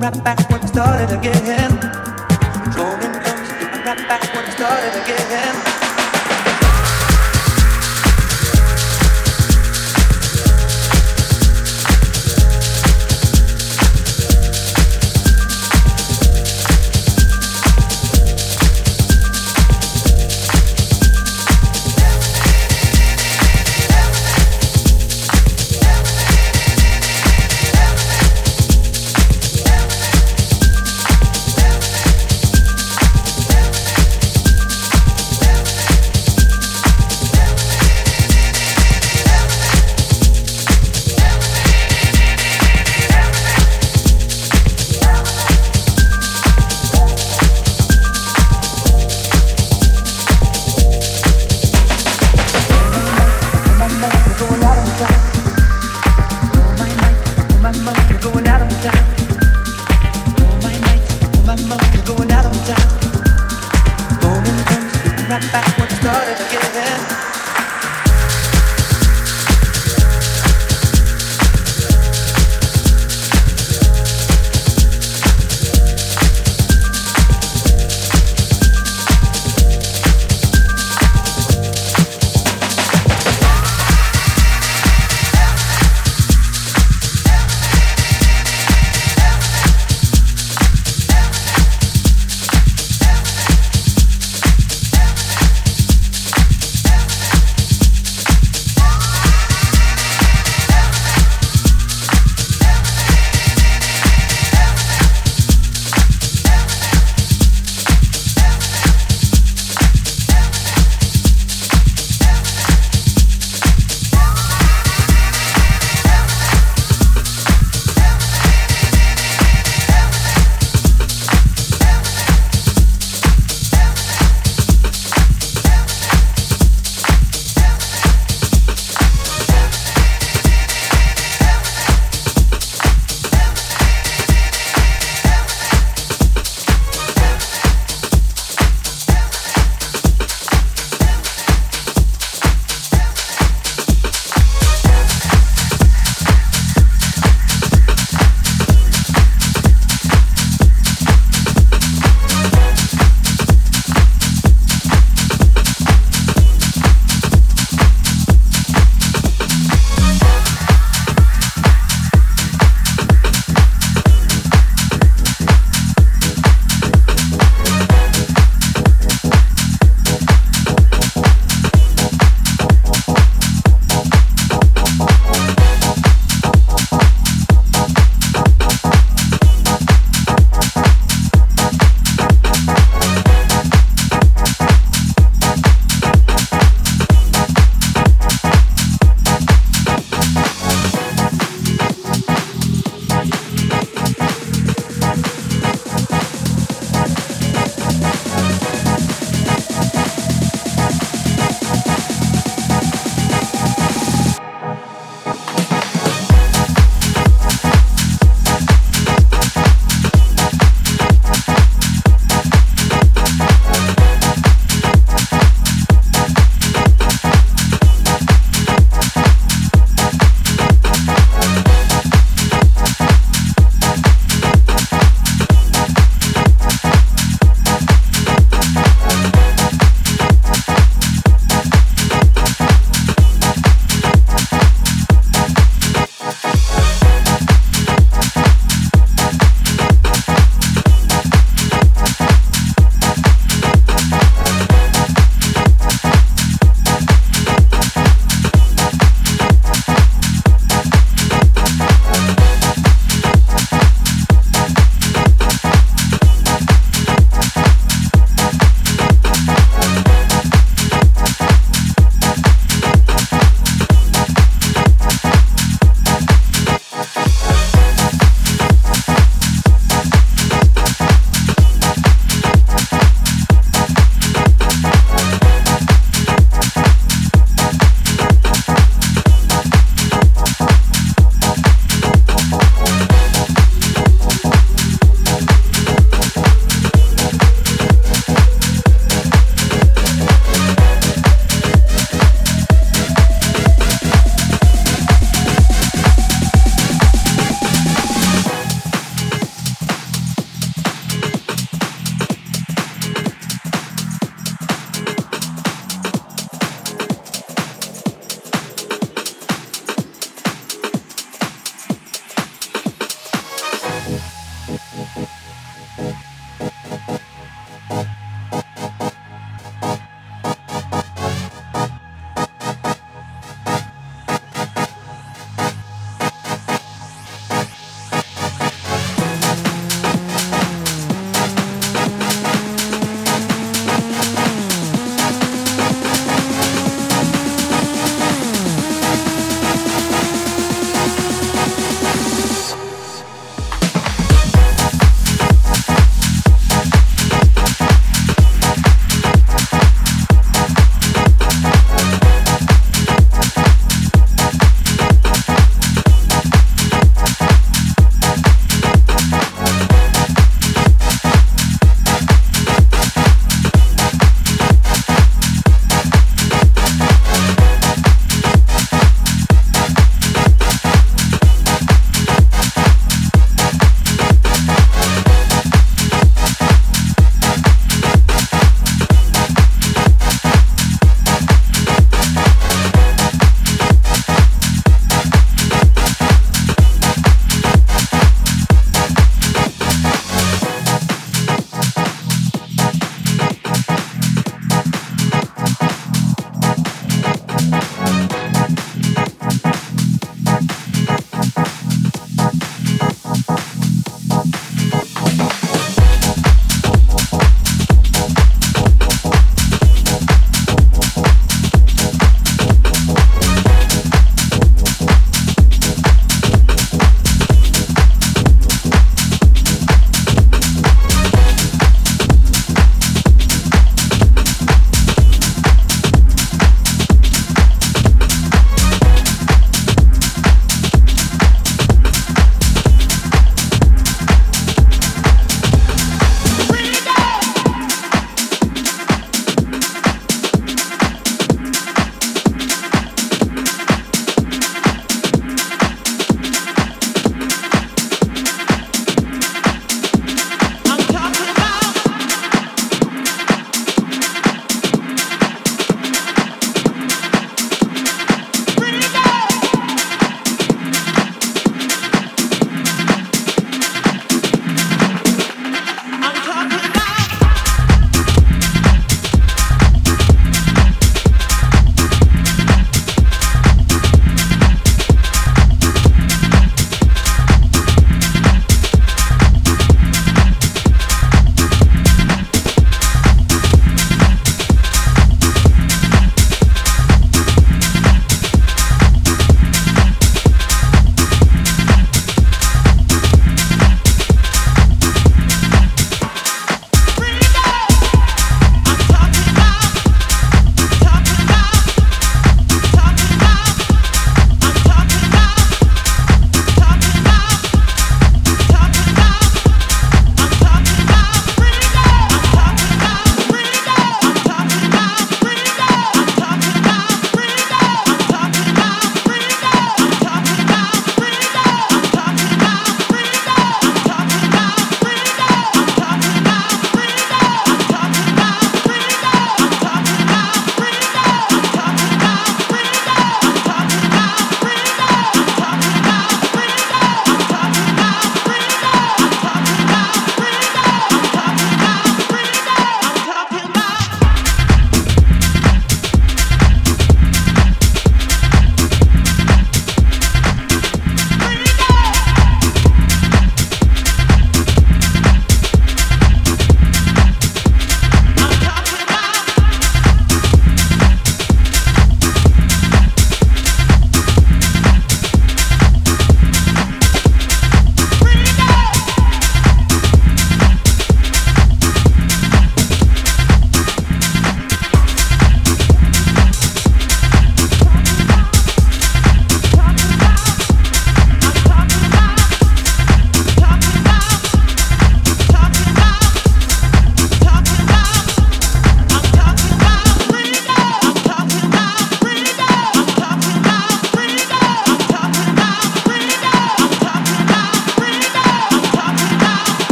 right back where we started again.